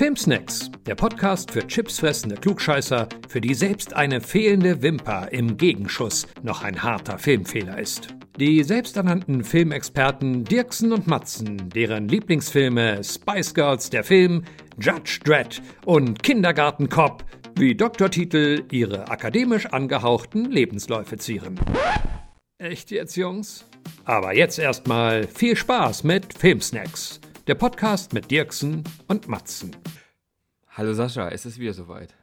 Filmsnacks, der Podcast für chipsfressende Klugscheißer, für die selbst eine fehlende Wimper im Gegenschuss noch ein harter Filmfehler ist. Die selbsternannten Filmexperten Dirksen und Matzen, deren Lieblingsfilme Spice Girls der Film, Judge Dredd und Kindergarten Cop wie Doktortitel ihre akademisch angehauchten Lebensläufe zieren. Echt jetzt, Jungs? Aber jetzt erstmal viel Spaß mit Filmsnacks, der Podcast mit Dirksen und Matzen. Hallo Sascha, es ist wieder soweit.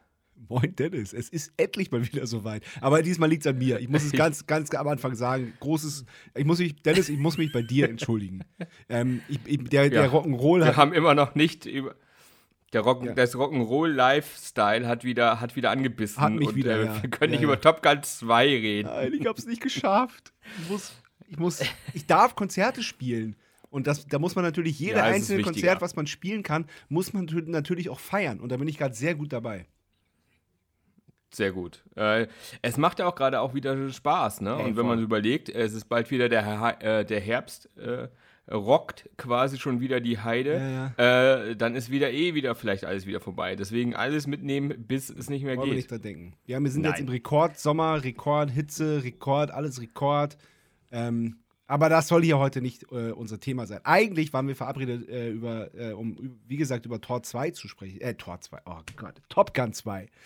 Moin Dennis, es ist endlich mal wieder soweit. Aber diesmal liegt es an mir. Ich muss es ganz, ganz am Anfang sagen. Großes, ich muss mich, Dennis, ich muss mich bei dir entschuldigen. Ähm, ich, ich, der, ja, der Rock'n'Roll hat. Wir haben immer noch nicht über. Der Rock, ja. Das Rock'n'Roll-Lifestyle hat wieder, hat wieder angebissen. Hat mich und, wieder, äh, ja. Wir können nicht über Top Gun 2 reden. Nein, ich habe es nicht geschafft. Ich muss, ich muss, ich darf Konzerte spielen. Und das, da muss man natürlich jede einzelne Konzert, was man spielen kann, muss man natürlich auch feiern. Und da bin ich gerade sehr gut dabei. Sehr gut. Äh, es macht ja auch gerade auch wieder Spaß, ne? Hey, und wenn man überlegt, es ist bald wieder der, äh, der Herbst, äh, rockt quasi schon wieder die Heide, ja, ja. Äh, dann ist wieder eh wieder vielleicht alles wieder vorbei. Deswegen alles mitnehmen, bis es nicht mehr Wollen geht. Wir nicht da denken. Ja, wir sind Nein. jetzt im Rekord Sommer, Rekord Hitze, Rekord, alles Rekord. Ähm, aber das soll hier heute nicht äh, unser Thema sein. Eigentlich waren wir verabredet, äh, über, äh, um, wie gesagt, über Tor 2 zu sprechen. Äh, Tor 2, oh Gott, Top Gun 2.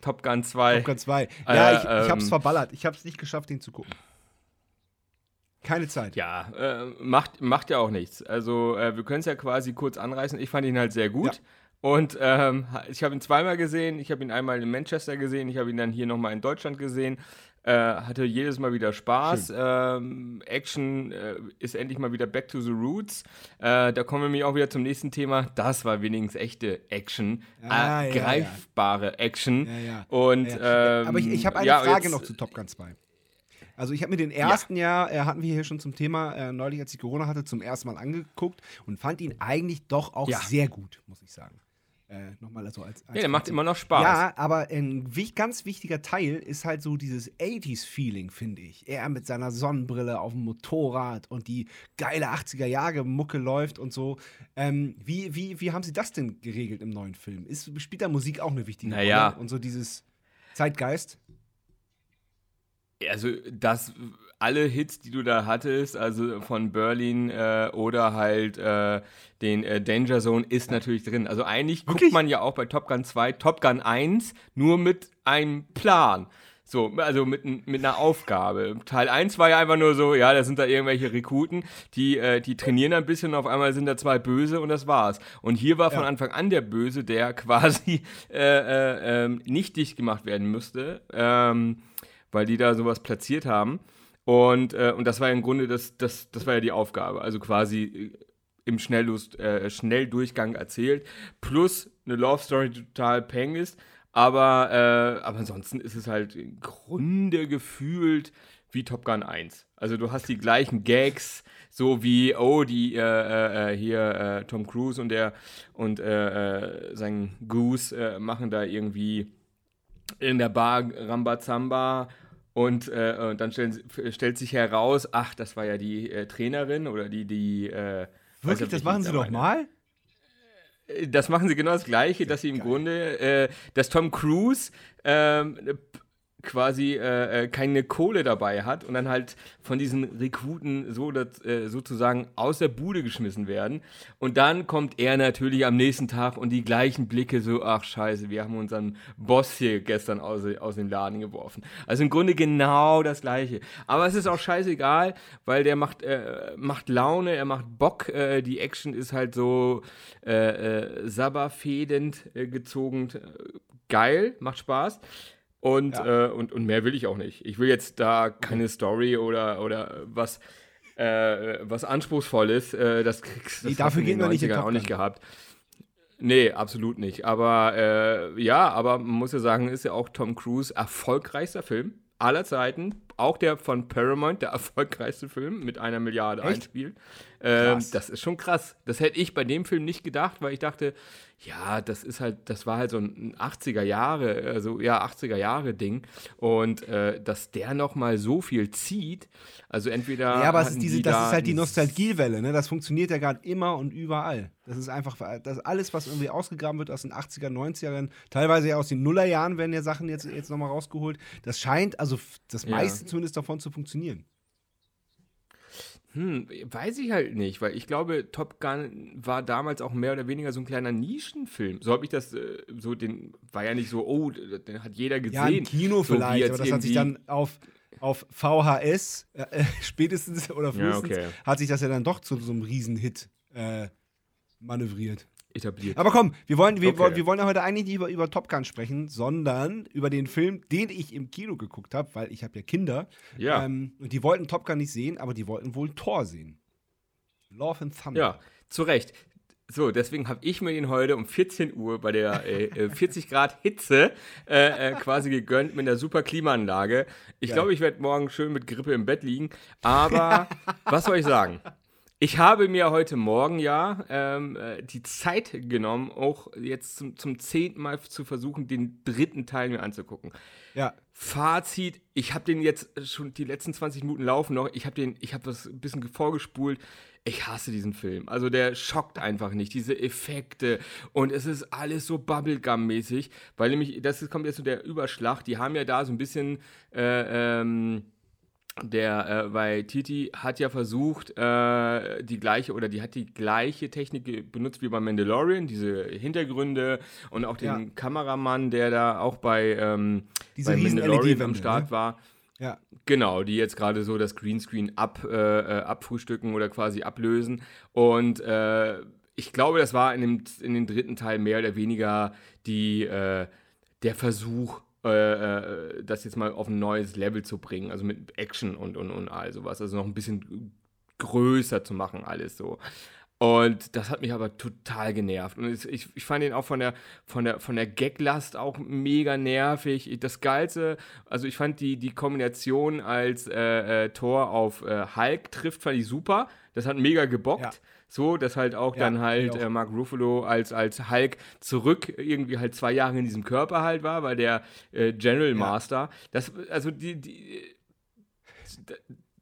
Top Gun 2. Top Gun 2. Ja, ich, ich hab's ähm, verballert. Ich hab's nicht geschafft, den zu gucken. Keine Zeit. Ja, äh, macht, macht ja auch nichts. Also, äh, wir können es ja quasi kurz anreißen. Ich fand ihn halt sehr gut. Ja. Und ähm, ich habe ihn zweimal gesehen. Ich habe ihn einmal in Manchester gesehen. Ich habe ihn dann hier nochmal in Deutschland gesehen. Äh, hatte jedes Mal wieder Spaß. Ähm, Action äh, ist endlich mal wieder back to the roots. Äh, da kommen wir nämlich auch wieder zum nächsten Thema. Das war wenigstens echte Action. Ah, ja, greifbare ja. Action. Ja, Und, ähm, Aber ich, ich habe eine Frage jetzt, noch zu Top Gun 2. Also ich habe mir den ersten ja. Jahr, äh, hatten wir hier schon zum Thema, äh, neulich als ich Corona hatte, zum ersten Mal angeguckt und fand ihn eigentlich doch auch ja. sehr gut, muss ich sagen. Äh, nochmal also als, als Ja, der macht immer noch Spaß. Ja, aber ein ganz wichtiger Teil ist halt so dieses 80s-Feeling, finde ich. Er mit seiner Sonnenbrille auf dem Motorrad und die geile 80er-Jahre-Mucke läuft und so. Ähm, wie, wie, wie haben sie das denn geregelt im neuen Film? Ist, spielt da Musik auch eine wichtige naja. Rolle? Und so dieses Zeitgeist? Also, das alle Hits, die du da hattest, also von Berlin äh, oder halt äh, den äh, Danger Zone, ist natürlich drin. Also eigentlich Wirklich? guckt man ja auch bei Top Gun 2, Top Gun 1 nur mit einem Plan. So, also mit, mit einer Aufgabe. Teil 1 war ja einfach nur so, ja, da sind da irgendwelche Rekruten, die, äh, die trainieren ein bisschen und auf einmal sind da zwei Böse und das war's. Und hier war von ja. Anfang an der Böse, der quasi äh, äh, ähm, nicht dicht gemacht werden müsste, ähm, weil die da sowas platziert haben. Und, äh, und das war ja im Grunde, das, das, das war ja die Aufgabe. Also quasi äh, im Schnelllust, äh, Schnelldurchgang erzählt. Plus eine Love Story, die total peng ist. Aber, äh, aber ansonsten ist es halt im Grunde gefühlt wie Top Gun 1. Also du hast die gleichen Gags, so wie, oh, die äh, äh, äh hier äh, Tom Cruise und der und äh, sein Goose machen da irgendwie in der Bar Rambazamba und, äh, und dann stellen, stellt sich heraus, ach, das war ja die äh, Trainerin oder die, die. Äh, Wirklich, das machen sie doch mal? Das machen sie genau das Gleiche, das dass sie im geil. Grunde, äh, dass Tom Cruise ähm, quasi äh, äh, keine Kohle dabei hat und dann halt von diesen Rekruten so das, äh, sozusagen aus der Bude geschmissen werden. Und dann kommt er natürlich am nächsten Tag und die gleichen Blicke so, ach scheiße, wir haben unseren Boss hier gestern aus, aus dem Laden geworfen. Also im Grunde genau das gleiche. Aber es ist auch scheißegal, weil der macht, äh, macht Laune, er macht Bock, äh, die Action ist halt so äh, äh, sabberfedend gezogen. Geil, macht Spaß. Und, ja. äh, und, und mehr will ich auch nicht. Ich will jetzt da keine Story oder, oder was, äh, was Anspruchsvolles. Äh, das kriegst das dafür geht man nicht in auch nicht gehabt. Nee, absolut nicht. Aber äh, ja, aber man muss ja sagen, ist ja auch Tom Cruise erfolgreichster Film aller Zeiten. Auch der von Paramount, der erfolgreichste Film mit einer Milliarde Echt? einspielt. Ähm, das ist schon krass. Das hätte ich bei dem Film nicht gedacht, weil ich dachte, ja, das ist halt, das war halt so ein 80er Jahre, also ja, 80er Jahre Ding. Und äh, dass der nochmal so viel zieht, also entweder. Ja, aber ist diese, das da ist halt die Nostalgiewelle, ne? Das funktioniert ja gerade immer und überall. Das ist einfach, das alles, was irgendwie ausgegraben wird aus den 80er, 90ern, teilweise ja aus den Nullerjahren werden ja Sachen jetzt, jetzt nochmal rausgeholt. Das scheint, also das meiste zumindest davon zu funktionieren. Hm, weiß ich halt nicht, weil ich glaube, Top Gun war damals auch mehr oder weniger so ein kleiner Nischenfilm. So habe ich das, äh, so den, war ja nicht so, oh, den hat jeder gesehen. Ja, im Kino so vielleicht, aber das hat sich dann auf, auf VHS äh, äh, spätestens oder frühestens ja, okay. hat sich das ja dann doch zu so einem Riesenhit äh, manövriert etabliert. Aber komm, wir wollen, wir, okay. wir wollen ja heute eigentlich nicht über, über Top Gun sprechen, sondern über den Film, den ich im Kino geguckt habe, weil ich habe ja Kinder. Ja. Ähm, und die wollten Top Gun nicht sehen, aber die wollten wohl Thor sehen. Love and Thunder. Ja, zu Recht. So, deswegen habe ich mir den heute um 14 Uhr bei der äh, 40 äh, Grad Hitze äh, äh, quasi gegönnt mit einer super Klimaanlage. Ich glaube, ich werde morgen schön mit Grippe im Bett liegen. Aber was soll ich sagen? Ich habe mir heute Morgen ja ähm, äh, die Zeit genommen, auch jetzt zum, zum zehnten Mal zu versuchen, den dritten Teil mir anzugucken. Ja. Fazit, ich habe den jetzt schon die letzten 20 Minuten laufen noch. Ich habe den, ich habe das ein bisschen vorgespult. Ich hasse diesen Film. Also der schockt einfach nicht. Diese Effekte und es ist alles so Bubblegum-mäßig, weil nämlich, das kommt jetzt so der Überschlag. Die haben ja da so ein bisschen äh, ähm, der äh, bei Titi hat ja versucht, äh, die gleiche oder die hat die gleiche Technik benutzt wie bei Mandalorian, diese Hintergründe und auch den ja. Kameramann, der da auch bei, ähm, bei Mandalorian am Start ne? war. Ja. Genau, die jetzt gerade so das Greenscreen ab, äh, äh, abfrühstücken oder quasi ablösen. Und äh, ich glaube, das war in dem, in dem dritten Teil mehr oder weniger die, äh, der Versuch, äh, äh, das jetzt mal auf ein neues Level zu bringen, also mit Action und, und, und all sowas, also noch ein bisschen größer zu machen, alles so. Und das hat mich aber total genervt. Und ich, ich fand ihn auch von der, von der, von der Gaglast auch mega nervig. Das Geilste, also ich fand die, die Kombination als äh, äh, Tor auf äh, Hulk trifft, fand ich super. Das hat mega gebockt. Ja. So, dass halt auch ja, dann halt äh, Mark Ruffalo als, als Hulk zurück irgendwie halt zwei Jahre in diesem Körper halt war, weil der äh, General Master, das, also die, die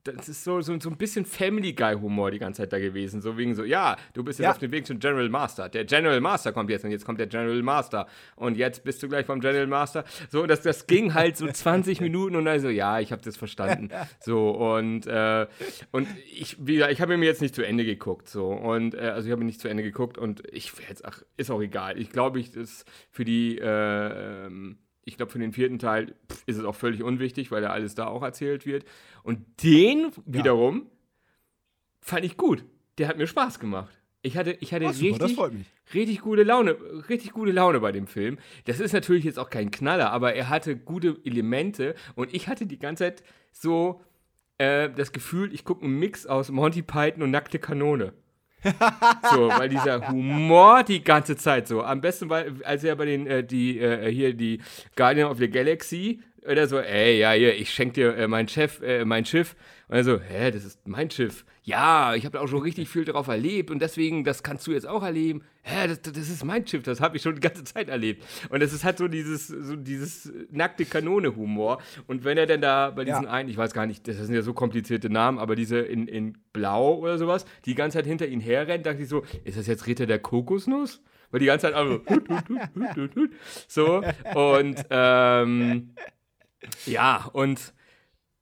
das ist so, so, so ein bisschen Family Guy-Humor die ganze Zeit da gewesen. So wegen so, ja, du bist jetzt ja. auf dem Weg zum General Master. Der General Master kommt jetzt und jetzt kommt der General Master. Und jetzt bist du gleich vom General Master. So, das, das ging halt so 20 Minuten und dann so, ja, ich habe das verstanden. So, und, äh, und ich, wieder, ich habe mir jetzt nicht zu Ende geguckt. So, und, äh, also ich habe nicht zu Ende geguckt und ich jetzt, ach, ist auch egal. Ich glaube, ich, das für die, äh, ähm, ich glaube, für den vierten Teil ist es auch völlig unwichtig, weil da alles da auch erzählt wird. Und den wiederum ja. fand ich gut. Der hat mir Spaß gemacht. Ich hatte, ich hatte Ach, richtig, richtig gute Laune, richtig gute Laune bei dem Film. Das ist natürlich jetzt auch kein Knaller, aber er hatte gute Elemente und ich hatte die ganze Zeit so äh, das Gefühl, ich gucke einen Mix aus Monty Python und Nackte Kanone so, weil dieser Humor die ganze Zeit so. Am besten, weil, als er bei den, äh, die, äh, hier, die Guardian of the Galaxy, oder so, ey, ja, hier, ich schenke dir äh, mein Chef, äh, mein Schiff. Und er so, hä, das ist mein Schiff. Ja, ich habe da auch schon richtig viel drauf erlebt und deswegen, das kannst du jetzt auch erleben. Hä, das, das ist mein Schiff, das habe ich schon die ganze Zeit erlebt. Und es ist halt so dieses, so dieses nackte Kanone-Humor. Und wenn er denn da bei diesen ja. einen, ich weiß gar nicht, das sind ja so komplizierte Namen, aber diese in, in Blau oder sowas, die ganze Zeit hinter ihm herrennt, dachte ich so, ist das jetzt Ritter der Kokosnuss? Weil die ganze Zeit also, so und ähm, ja, und,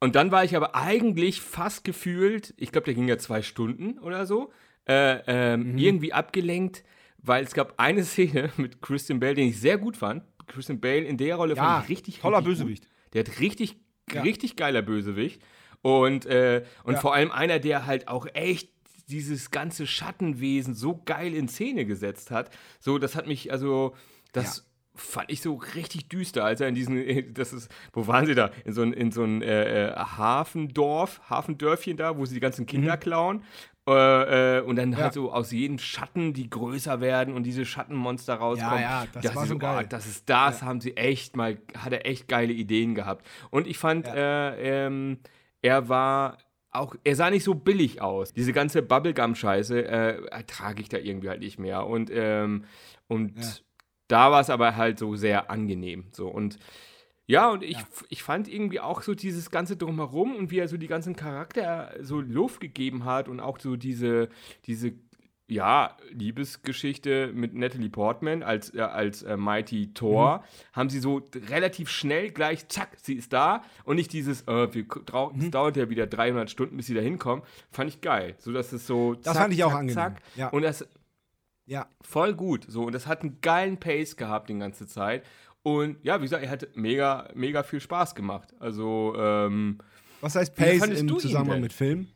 und dann war ich aber eigentlich fast gefühlt, ich glaube, der ging ja zwei Stunden oder so, äh, ähm, mhm. irgendwie abgelenkt, weil es gab eine Szene mit Christian Bale, den ich sehr gut fand. Christian Bale in der Rolle ja, fand ich richtig, toller richtig Bösewicht. Gut. Der hat richtig, ja. richtig geiler Bösewicht. Und, äh, und ja. vor allem einer, der halt auch echt dieses ganze Schattenwesen so geil in Szene gesetzt hat. So, das hat mich, also, das fand ich so richtig düster, als er in diesen, das ist, wo waren sie da? In so ein, in so ein äh, äh, Hafendorf, Hafendörfchen da, wo sie die ganzen Kinder mhm. klauen. Äh, äh, und dann ja. halt so aus jedem Schatten, die größer werden und diese Schattenmonster rauskommen. Ja, ja, das, das war schon geil. Oh, das ist das, ja. haben sie echt mal, hat er echt geile Ideen gehabt. Und ich fand, ja. äh, ähm, er war auch, er sah nicht so billig aus. Diese ganze Bubblegum-Scheiße äh, ertrage ich da irgendwie halt nicht mehr. Und, ähm, und da war es aber halt so sehr angenehm. So und ja, und ich, ja. ich fand irgendwie auch so dieses ganze Drumherum und wie er so die ganzen Charakter so Luft gegeben hat und auch so diese, diese ja, Liebesgeschichte mit Natalie Portman als, äh, als äh, Mighty Thor, mhm. haben sie so relativ schnell gleich, zack, sie ist da und nicht dieses, äh, wir, mhm. es dauert ja wieder 300 Stunden, bis sie da hinkommen, fand ich geil. So, dass es so, zack, das fand ich auch zack, angenehm. zack. Ja. Und das, ja. Voll gut. So, und das hat einen geilen Pace gehabt die ganze Zeit. Und ja, wie gesagt, er hat mega, mega viel Spaß gemacht. Also, ähm, Was heißt Pace im Zusammenhang mit Film?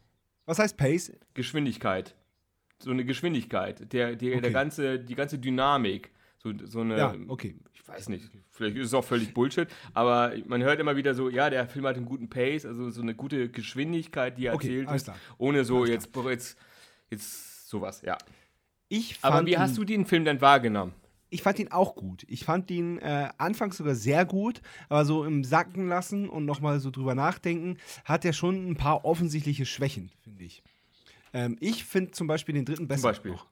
Was heißt Pace? Geschwindigkeit. So eine Geschwindigkeit. Der, der, okay. der ganze, die ganze Dynamik. So, so eine. Ja, okay. Ich weiß nicht, vielleicht ist es auch völlig Bullshit, aber man hört immer wieder so, ja, der Film hat einen guten Pace, also so eine gute Geschwindigkeit, die er okay, erzählt ist, ohne so jetzt, jetzt, jetzt sowas, ja. Ich aber wie hast du den Film denn wahrgenommen? ich fand ihn auch gut. Ich fand ihn äh, anfangs sogar sehr gut, aber so im Sacken lassen und nochmal so drüber nachdenken, hat er schon ein paar offensichtliche Schwächen, finde ich. Ähm, ich finde zum Beispiel den dritten besser. Zum Beispiel. Noch.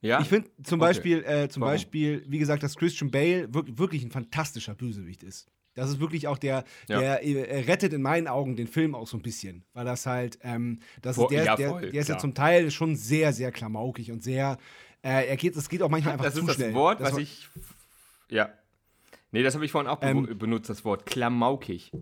Ja? Ich finde zum, okay. Beispiel, äh, zum Beispiel, wie gesagt, dass Christian Bale wirklich ein fantastischer Bösewicht ist. Das ist wirklich auch der, ja. der äh, rettet in meinen Augen den Film auch so ein bisschen. Weil das halt, ähm, das ist der, ja, voll, der, der ist ja zum Teil schon sehr, sehr klamaukig und sehr, äh, er geht, es geht auch manchmal einfach das zu schnell. Das ist das Wort, das was ich. Ja. Nee, das habe ich vorhin auch ähm, benutzt, das Wort. Klamaukig.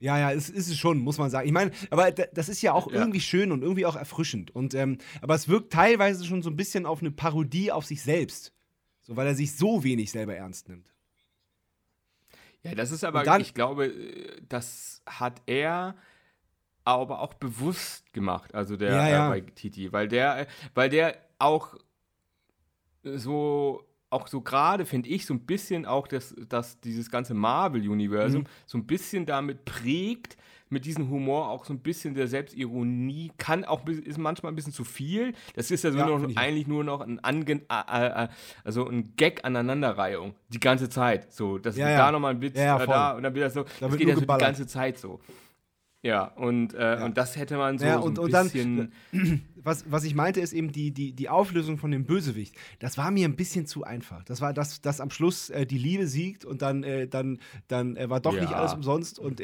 Ja, ja, es ist es schon, muss man sagen. Ich meine, aber das ist ja auch ja. irgendwie schön und irgendwie auch erfrischend. Und, ähm, aber es wirkt teilweise schon so ein bisschen auf eine Parodie auf sich selbst. So, weil er sich so wenig selber ernst nimmt. Ja, das ist aber, dann, ich glaube, das hat er aber auch bewusst gemacht, also der ja, ja. Äh, bei Titi, weil der, weil der auch so auch so gerade, finde ich, so ein bisschen auch das, das, dieses ganze Marvel-Universum mhm. so ein bisschen damit prägt, mit diesem Humor auch so ein bisschen der Selbstironie, kann auch, ist manchmal ein bisschen zu viel. Das ist ja so ja, noch, eigentlich nur noch ein, Ange äh, äh, also ein Gag Aneinanderreihung, die ganze Zeit. So, das ja, ist ja. da nochmal ein Witz, ja, da und dann wieder so, da das geht ja so die ganze Zeit so. Ja, und, äh, ja. und das hätte man so, ja, und, so ein und bisschen. Dann, was, was ich meinte, ist eben die, die, die Auflösung von dem Bösewicht. Das war mir ein bisschen zu einfach. Das war, dass, dass am Schluss äh, die Liebe siegt und dann, äh, dann, dann äh, war doch ja. nicht alles umsonst. Und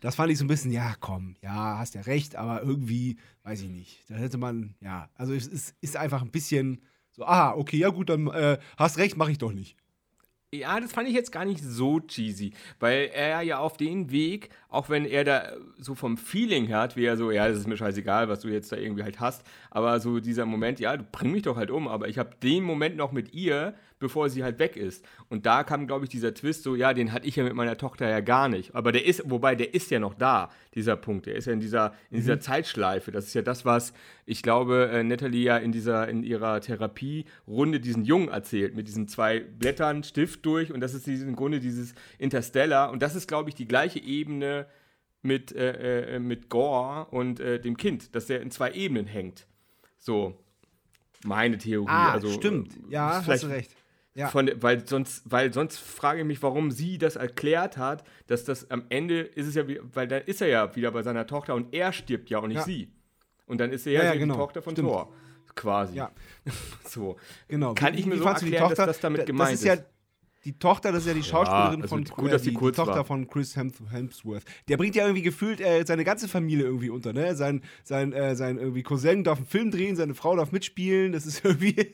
das fand ich so ein bisschen, ja, komm, ja, hast ja recht, aber irgendwie, weiß ich nicht. Da hätte man, ja, also es ist, ist einfach ein bisschen so, ah, okay, ja gut, dann äh, hast recht, mache ich doch nicht. Ja, das fand ich jetzt gar nicht so cheesy, weil er ja auf den Weg, auch wenn er da so vom Feeling hat, wie er so, ja, das ist mir scheißegal, was du jetzt da irgendwie halt hast, aber so dieser Moment, ja, du bring mich doch halt um, aber ich habe den Moment noch mit ihr, bevor sie halt weg ist. Und da kam, glaube ich, dieser Twist so, ja, den hatte ich ja mit meiner Tochter ja gar nicht. Aber der ist, wobei, der ist ja noch da, dieser Punkt. Der ist ja in dieser, in dieser mhm. Zeitschleife. Das ist ja das, was ich glaube, äh, Natalie ja in dieser, in ihrer Therapierunde diesen Jungen erzählt, mit diesen zwei Blättern, Stift durch. Und das ist im Grunde dieses Interstellar. Und das ist, glaube ich, die gleiche Ebene mit, äh, äh, mit Gore und äh, dem Kind, dass der in zwei Ebenen hängt. So, meine Theorie. Ah, also, stimmt. Ja, hast du recht. Ja. Von, weil, sonst, weil sonst frage ich mich, warum sie das erklärt hat, dass das am Ende ist es ja, weil dann ist er ja wieder bei seiner Tochter und er stirbt ja und nicht ja. sie. Und dann ist er ja, ja genau. die Tochter von Stimmt. Thor. Quasi. Ja. so. Genau. Kann ich mir so erklären, Tochter, dass das damit gemeint ist? das ist. Ja die Tochter, das ist ja die Schauspielerin ja, also von gut, dass die, die, Tochter war. von Chris Hemsworth. Der bringt ja irgendwie gefühlt äh, seine ganze Familie irgendwie unter, ne? Sein, sein, äh, sein irgendwie Cousin darf einen Film drehen, seine Frau darf mitspielen, das ist irgendwie.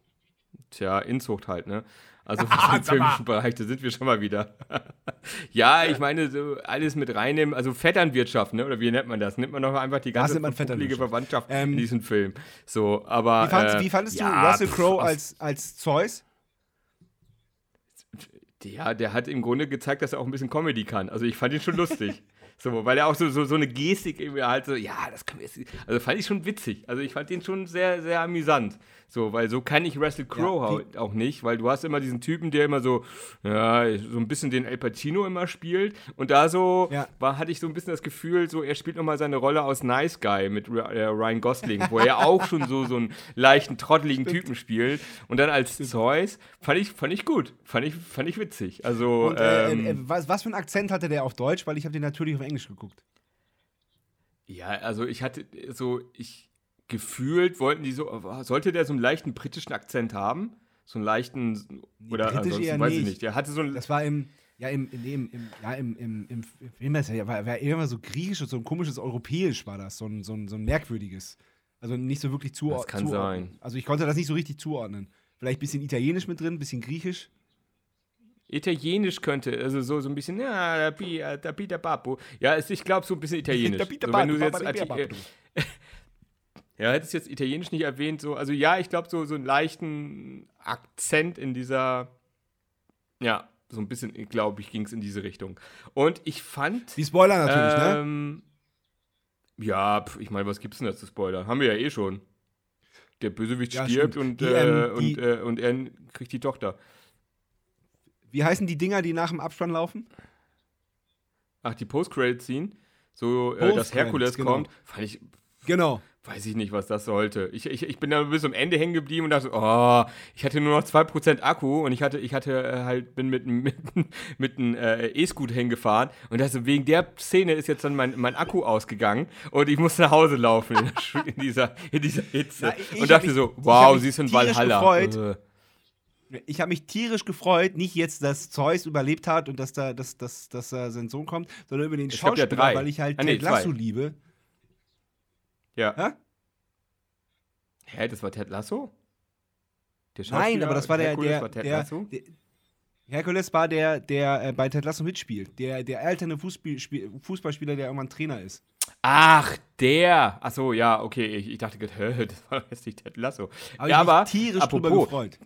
Tja, Inzucht halt, ne? Also für den filmischen Bereich, da sind wir schon mal wieder. ja, ich meine, so alles mit reinnehmen, also Vetternwirtschaft, ne? Oder wie nennt man das? Nimmt man doch einfach die ganze Verwandtschaft ähm, in diesem Film. So, aber. Wie, fandst, äh, wie fandest ja, du Russell Crowe als, als Zeus? Ja, der hat im Grunde gezeigt, dass er auch ein bisschen Comedy kann. Also ich fand ihn schon lustig. So, weil er auch so, so, so eine Gestik irgendwie halt so, ja, das kann wir jetzt. Also fand ich schon witzig. Also ich fand den schon sehr, sehr amüsant. So, weil so kann ich Russell Crowe ja, auch nicht, weil du hast immer diesen Typen, der immer so, ja, so ein bisschen den El Pacino immer spielt. Und da so ja. war, hatte ich so ein bisschen das Gefühl, so er spielt nochmal seine Rolle aus Nice Guy mit äh, Ryan Gosling, wo er auch schon so, so einen leichten, trotteligen Typen spielt. Und dann als Zeus fand ich, fand ich gut. Fand ich, fand ich witzig. Also. Und, äh, ähm, äh, was, was für einen Akzent hatte der auf Deutsch? Weil ich habe den natürlich auf Englisch geguckt. Ja, also ich hatte so, ich gefühlt wollten die so, sollte der so einen leichten britischen Akzent haben? So einen leichten, oder Britisch eher weiß nicht. ich nicht. Der hatte so ein. Das war im, ja, im, im, im, ja, im, im, im Film, ja, war, war immer so griechisch und so ein komisches Europäisch war das, so ein, so ein, so ein merkwürdiges. Also nicht so wirklich zuordnen. Das kann sein. Also ich konnte das nicht so richtig zuordnen. Vielleicht ein bisschen Italienisch mit drin, ein bisschen Griechisch. Italienisch könnte, also so, so ein bisschen, ja, da Peter Papo. Ja, ich glaube so ein bisschen Italienisch. so, wenn du jetzt Ja, hättest jetzt Italienisch nicht erwähnt, so, also ja, ich glaube, so, so einen leichten Akzent in dieser, ja, so ein bisschen, glaube ich, ging es in diese Richtung. Und ich fand. Die Spoiler natürlich, ähm, ne? Ja, ich meine, was gibt's denn da zu spoilern? Haben wir ja eh schon. Der Bösewicht ja, stirbt und, die, äh, ähm, und, äh, und er kriegt die Tochter. Wie heißen die Dinger, die nach dem Abspann laufen? Ach, die Post-Credit-Scene. So, äh, dass Herkules genau. kommt. Fand ich. Genau weiß ich nicht, was das sollte. Ich, ich, ich bin da bis zum Ende hängen geblieben und dachte, oh, ich hatte nur noch 2% Akku und ich hatte, ich hatte äh, halt, bin mit, mit, mit einem äh, E-Scooter hingefahren und dachte, wegen der Szene ist jetzt dann mein, mein Akku ausgegangen und ich musste nach Hause laufen in, dieser, in dieser Hitze. Ja, ich, und dachte so, wow, sie ist in Valhalla. Gefreut. Ich habe mich tierisch gefreut, nicht jetzt, dass Zeus überlebt hat und dass da dass, dass, dass, dass sein Sohn kommt, sondern über den es Schauspieler, weil ich halt ah, nee, Ted Lasso liebe. Ja. Hä? Hä, das war Ted Lasso? Nein, aber das war der, Herkules der, war Ted der, Lasso? Der, Herkules war der, der äh, bei Ted Lasso mitspielt. Der, der alterne Fußball, Fußballspieler, der irgendwann Trainer ist. Ach, der. Achso, ja, okay. Ich, ich dachte, hä, das war jetzt nicht Ted Lasso. Aber ja, ich aber tierisch apropos, drüber gefreut.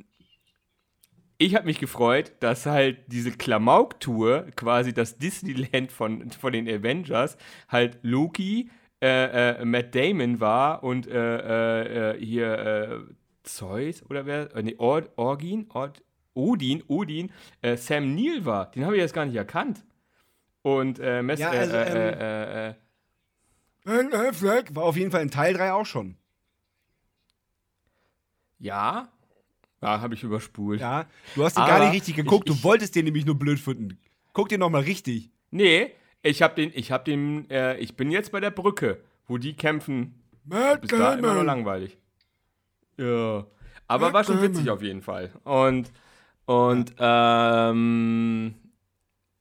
Ich habe mich gefreut, dass halt diese Klamauk-Tour, quasi das Disneyland von, von den Avengers, halt Loki, äh, äh, Matt Damon war und äh, äh, hier Zeus oder wer? nee, Ord, Orgin? Ord, Odin, Odin, Sam Neill war. Den habe ich jetzt gar nicht erkannt. Und äh, Mess, ja, also, äh, ähm, äh, Fleck war auf jeden Fall in Teil 3 auch schon. Ja, ja, habe ich überspult. Ja, du hast den gar nicht richtig geguckt. Ich, ich, du wolltest den nämlich nur blöd finden. Guck den nochmal richtig. Nee, ich habe den, ich habe den, äh, ich bin jetzt bei der Brücke, wo die kämpfen. Matt bis da immer noch langweilig. Ja. Aber Matt war schon witzig auf jeden Fall. Und, und, ähm,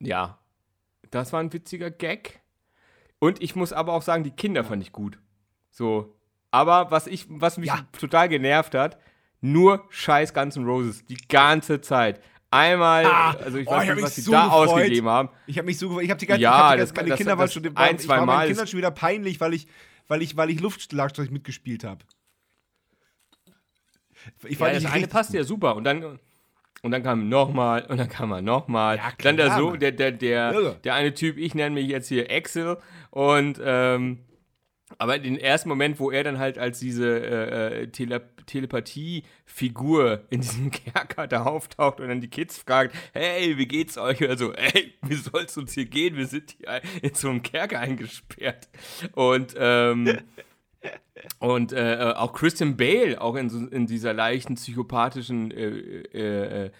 ja. Das war ein witziger Gag. Und ich muss aber auch sagen, die Kinder fand ich gut. So. Aber was ich, was mich ja. total genervt hat, nur scheiß Guns N' Roses. Die ganze Zeit einmal, ah, also ich oh, weiß nicht, was sie so da gefreut. ausgegeben haben. Ich habe mich so gefreut. Ich habe die ganze ja, ich ganze, meine das, Kinder das, waren schon ein, zwei Mal. meinen Kindern schon wieder peinlich, weil ich, weil ich, weil ich Luftschlagzeug mitgespielt habe. Ich ja, das eine passt ja super und dann und dann kam nochmal und dann kam er nochmal. Ja, dann der so der der der, der eine Typ, ich nenne mich jetzt hier Axel und ähm, aber den ersten Moment, wo er dann halt als diese äh, äh Tele Telepathie-Figur in diesem Kerker da auftaucht und dann die Kids fragt, hey, wie geht's euch? Oder so, hey, wie soll's uns hier gehen? Wir sind hier in so einem Kerker eingesperrt. Und, ähm, und äh, äh auch Christian Bale, auch in, so, in dieser leichten psychopathischen äh, äh, äh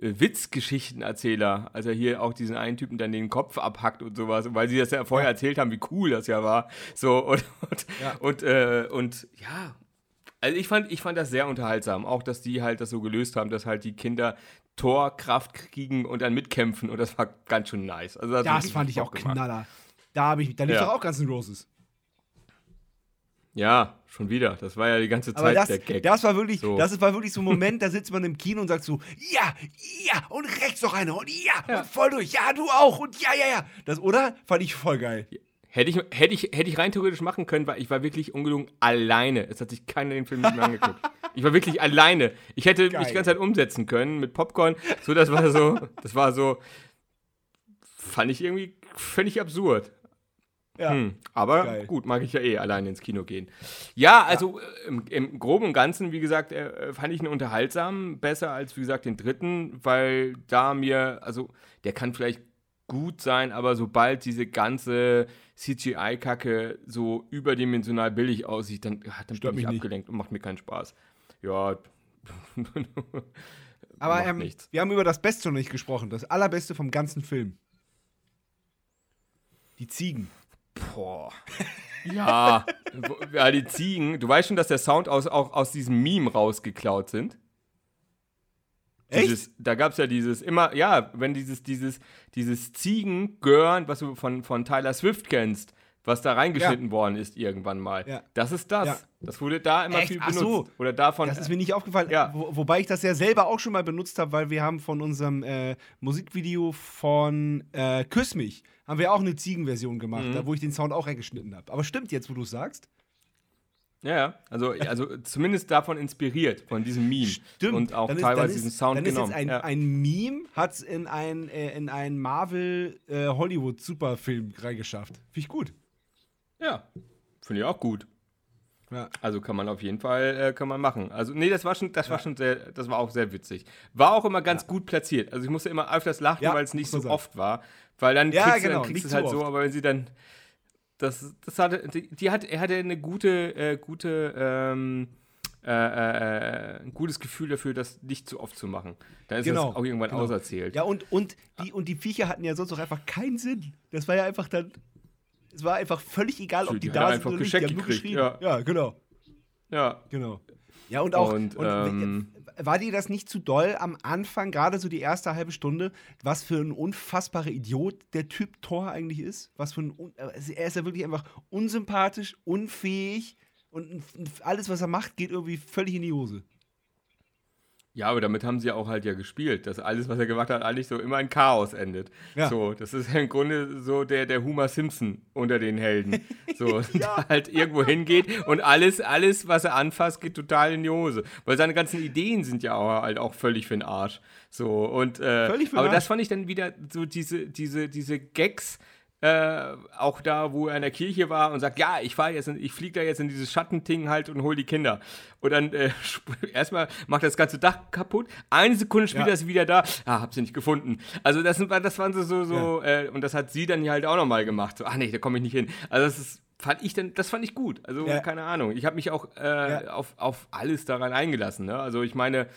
Witzgeschichtenerzähler, als er hier auch diesen einen Typen dann den Kopf abhackt und sowas, weil sie das ja vorher ja. erzählt haben, wie cool das ja war. So und und, ja. und, äh, und ja, also ich fand, ich fand das sehr unterhaltsam, auch dass die halt das so gelöst haben, dass halt die Kinder Torkraft kriegen und dann mitkämpfen und das war ganz schön nice. Also das, das fand ich auch gemacht. knaller. Da habe ich, da lief ja. doch auch Guns N' Roses. Ja, schon wieder. Das war ja die ganze Zeit das, der Gag. Das war wirklich, so. das war wirklich so ein Moment, da sitzt man im Kino und sagt so, ja, ja, und rechts noch einer und ja, ja, und voll durch, ja, du auch und ja, ja, ja. Das, oder? Fand ich voll geil. Hätte ich, hätte, ich, hätte ich rein theoretisch machen können, weil ich war wirklich ungelungen alleine. Es hat sich keiner den Film mit mir angeguckt. Ich war wirklich alleine. Ich hätte geil. mich die ganze Zeit umsetzen können mit Popcorn. So, das war so, das war so, fand ich irgendwie völlig absurd. Ja. Hm, aber Geil. gut, mag ich ja eh alleine ins Kino gehen. Ja, also ja. Äh, Im, Im, Groben und Ganzen, wie gesagt, äh, fand ich ihn unterhaltsam, besser als, wie gesagt, den dritten, weil da mir, also der kann vielleicht gut sein, aber sobald diese ganze CGI-Kacke so überdimensional billig aussieht, dann, dann bin ich abgelenkt und macht mir keinen Spaß. Ja. aber ähm, wir haben über das Beste noch nicht gesprochen, das Allerbeste vom ganzen Film. Die Ziegen. Boah. Ja, ja, die Ziegen. Du weißt schon, dass der Sound aus, auch aus diesem Meme rausgeklaut sind. Echt? Dieses, da gab es ja dieses, immer, ja, wenn dieses, dieses, dieses Ziegengörn, was du von, von Tyler Swift kennst, was da reingeschnitten ja. worden ist irgendwann mal. Ja. Das ist das. Ja. Das wurde da immer Echt? viel benutzt. Ach so. Oder davon. Das ist mir nicht aufgefallen. Ja. Wo, wobei ich das ja selber auch schon mal benutzt habe, weil wir haben von unserem äh, Musikvideo von äh, Küss mich haben wir auch eine Ziegenversion gemacht, mhm. da wo ich den Sound auch reingeschnitten habe. Aber stimmt jetzt, wo du es sagst? Ja, ja, also, also zumindest davon inspiriert, von diesem Meme. Stimmt. Und auch ist, teilweise ist, diesen Sound dann genommen. Ist jetzt ein, ja. ein Meme hat es in einen äh, in ein Marvel-Hollywood-Superfilm äh, reingeschafft. Finde ich gut. Ja, finde ich auch gut. Ja. Also kann man auf jeden Fall äh, kann man machen. Also nee, das war schon, das ja. war schon sehr, das war auch sehr witzig. War auch immer ganz ja. gut platziert. Also ich musste immer öfters lachen, weil es nicht so sein. oft war. Weil dann kriegst, genau, du, es halt oft. so, aber wenn sie dann. Das, das hatte, die, die hat, er hatte eine gute, äh, gute, ähm, äh, äh, ein gutes Gefühl dafür, das nicht zu oft zu machen. Dann ist genau, das auch irgendwann genau. auserzählt. Ja, und, und, die, und die Viecher hatten ja sonst auch einfach keinen Sinn. Das war ja einfach dann. Es war einfach völlig egal, ob die, die da sind einfach oder nicht. Die haben nur geschrien. Ja. ja, genau. Ja. Genau. Ja, und auch. Und, und ähm, war dir das nicht zu doll am Anfang, gerade so die erste halbe Stunde, was für ein unfassbarer Idiot der Typ Thor eigentlich ist? Was für ein. Also er ist ja wirklich einfach unsympathisch, unfähig und alles, was er macht, geht irgendwie völlig in die Hose. Ja, aber damit haben sie ja auch halt ja gespielt, dass alles, was er gemacht hat, eigentlich so immer in Chaos endet. Ja. So, das ist ja im Grunde so der, der Homer Simpson unter den Helden. So, ja. halt irgendwo hingeht und alles, alles, was er anfasst, geht total in die Hose. Weil seine ganzen Ideen sind ja auch, halt auch völlig für den Arsch. So, und, äh, völlig für aber Arsch. das fand ich dann wieder so diese, diese, diese Gags, äh, auch da, wo er in der Kirche war und sagt, ja, ich fahre jetzt, ich fliege da jetzt in dieses Schattenting halt und hol die Kinder. Und dann äh, erstmal macht das ganze Dach kaputt. Eine Sekunde später ja. ist sie wieder da. Ah, hab sie nicht gefunden. Also das, das waren so, so, so ja. äh, und das hat sie dann halt auch nochmal gemacht. So, ach nee, da komme ich nicht hin. Also das ist fand ich dann, das fand ich gut. Also ja. keine Ahnung. Ich habe mich auch äh, ja. auf, auf alles daran eingelassen. Ne? Also ich meine,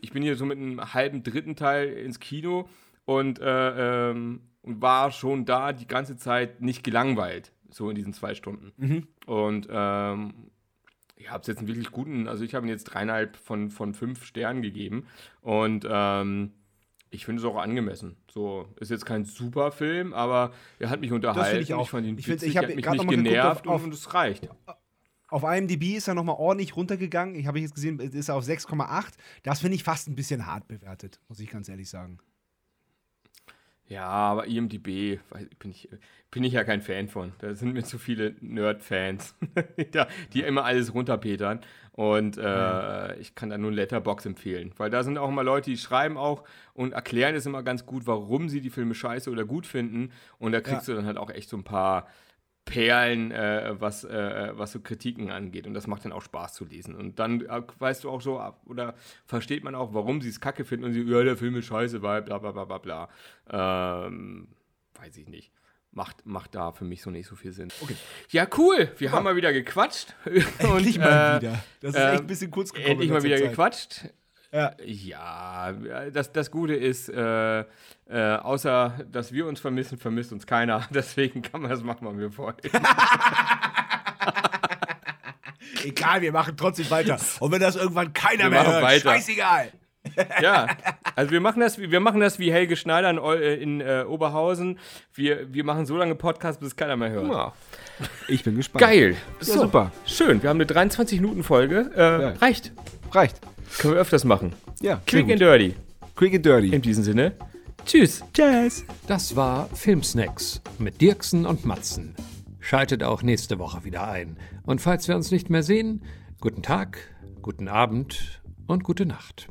ich bin hier so mit einem halben dritten Teil ins Kino und äh, ähm, war schon da die ganze Zeit nicht gelangweilt, so in diesen zwei Stunden. Mhm. Und ähm, ich habe es jetzt einen wirklich guten, also ich habe ihn jetzt dreieinhalb von, von fünf Sternen gegeben und ähm, ich finde es auch angemessen. So, ist jetzt kein super Film, aber er hat mich unterhalten. Das ich, auch. ich fand ihn ich witzig, ich habe mich nicht genervt auf, und es reicht. Auf IMDb ist er nochmal ordentlich runtergegangen. Ich habe jetzt gesehen, ist er auf 6,8. Das finde ich fast ein bisschen hart bewertet, muss ich ganz ehrlich sagen. Ja, aber IMDB bin ich, bin ich ja kein Fan von. Da sind mir zu viele Nerd-Fans, die immer alles runterpetern. Und äh, ich kann da nur Letterbox empfehlen. Weil da sind auch immer Leute, die schreiben auch und erklären es immer ganz gut, warum sie die Filme scheiße oder gut finden. Und da kriegst ja. du dann halt auch echt so ein paar Perlen, äh, was, äh, was so Kritiken angeht. Und das macht dann auch Spaß zu lesen. Und dann äh, weißt du auch so, oder versteht man auch, warum sie es kacke finden und sie, ja, der Film ist scheiße, weil bla bla bla bla bla. Ähm, weiß ich nicht. Macht, macht da für mich so nicht so viel Sinn. Okay. Ja, cool. Wir ja. haben mal wieder gequatscht. endlich und, mal äh, wieder. Das ist echt ein bisschen kurz gekommen. Endlich mal wieder Zeit. gequatscht. Ja, ja das, das Gute ist, äh, äh, außer dass wir uns vermissen, vermisst uns keiner. Deswegen kann man das machen, was wir wollen. Egal, wir machen trotzdem weiter. Und wenn das irgendwann keiner wir mehr hört, weiter. scheißegal. ja, also wir machen das, wir machen das wie Helge Schneider in, äh, in äh, Oberhausen. Wir, wir machen so lange Podcasts, bis keiner mehr hört. Ja. Ich bin gespannt. Geil. So, ja, super. Schön. Wir haben eine 23-Minuten-Folge. Äh, ja. Reicht. Reicht. Können wir öfters machen. Ja. Quick and dirty. Quick and dirty. In diesem Sinne. Tschüss. Tschüss. Das war Filmsnacks mit Dirksen und Matzen. Schaltet auch nächste Woche wieder ein. Und falls wir uns nicht mehr sehen, guten Tag, guten Abend und gute Nacht.